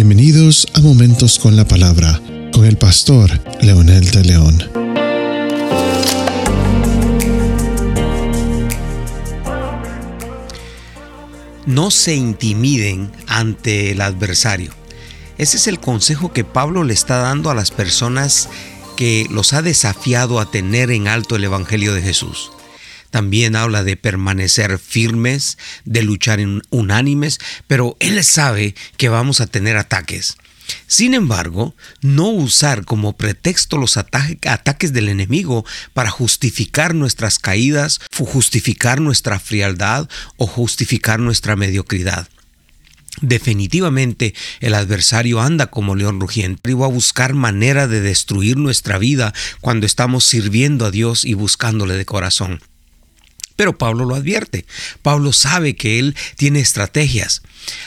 Bienvenidos a Momentos con la Palabra con el pastor Leonel de León. No se intimiden ante el adversario. Ese es el consejo que Pablo le está dando a las personas que los ha desafiado a tener en alto el Evangelio de Jesús. También habla de permanecer firmes, de luchar en unánimes, pero él sabe que vamos a tener ataques. Sin embargo, no usar como pretexto los ataques del enemigo para justificar nuestras caídas, justificar nuestra frialdad o justificar nuestra mediocridad. Definitivamente el adversario anda como león rugiente y va a buscar manera de destruir nuestra vida cuando estamos sirviendo a Dios y buscándole de corazón. Pero Pablo lo advierte. Pablo sabe que él tiene estrategias.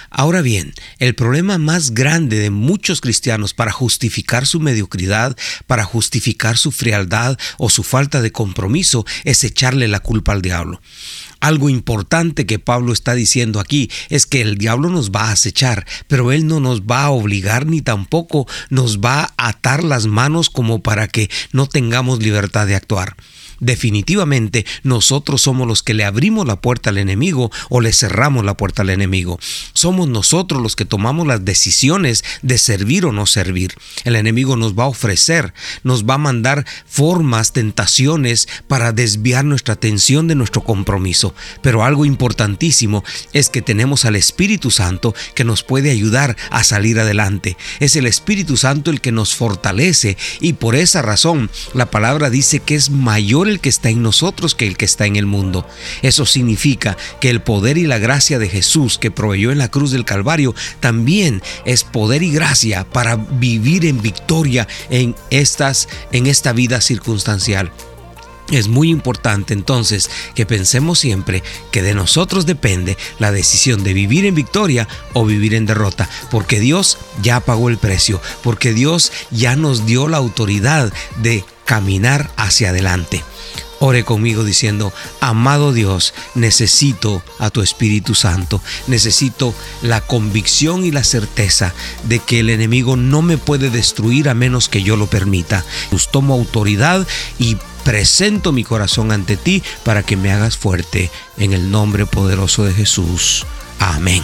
Ahora bien, el problema más grande de muchos cristianos para justificar su mediocridad, para justificar su frialdad o su falta de compromiso es echarle la culpa al diablo. Algo importante que Pablo está diciendo aquí es que el diablo nos va a acechar, pero él no nos va a obligar ni tampoco nos va a atar las manos como para que no tengamos libertad de actuar. Definitivamente nosotros somos los que le abrimos la puerta al enemigo o le cerramos la puerta al enemigo. Somos nosotros los que tomamos las decisiones de servir o no servir. El enemigo nos va a ofrecer, nos va a mandar formas, tentaciones para desviar nuestra atención de nuestro compromiso. Pero algo importantísimo es que tenemos al Espíritu Santo que nos puede ayudar a salir adelante. Es el Espíritu Santo el que nos fortalece y por esa razón la palabra dice que es mayor el que está en nosotros que el que está en el mundo. Eso significa que el poder y la gracia de Jesús que proveyó en la cruz del Calvario también es poder y gracia para vivir en victoria en estas en esta vida circunstancial. Es muy importante entonces que pensemos siempre que de nosotros depende la decisión de vivir en victoria o vivir en derrota, porque Dios ya pagó el precio, porque Dios ya nos dio la autoridad de caminar hacia adelante. Ore conmigo diciendo, amado Dios, necesito a tu Espíritu Santo, necesito la convicción y la certeza de que el enemigo no me puede destruir a menos que yo lo permita. Pues tomo autoridad y presento mi corazón ante ti para que me hagas fuerte en el nombre poderoso de Jesús. Amén.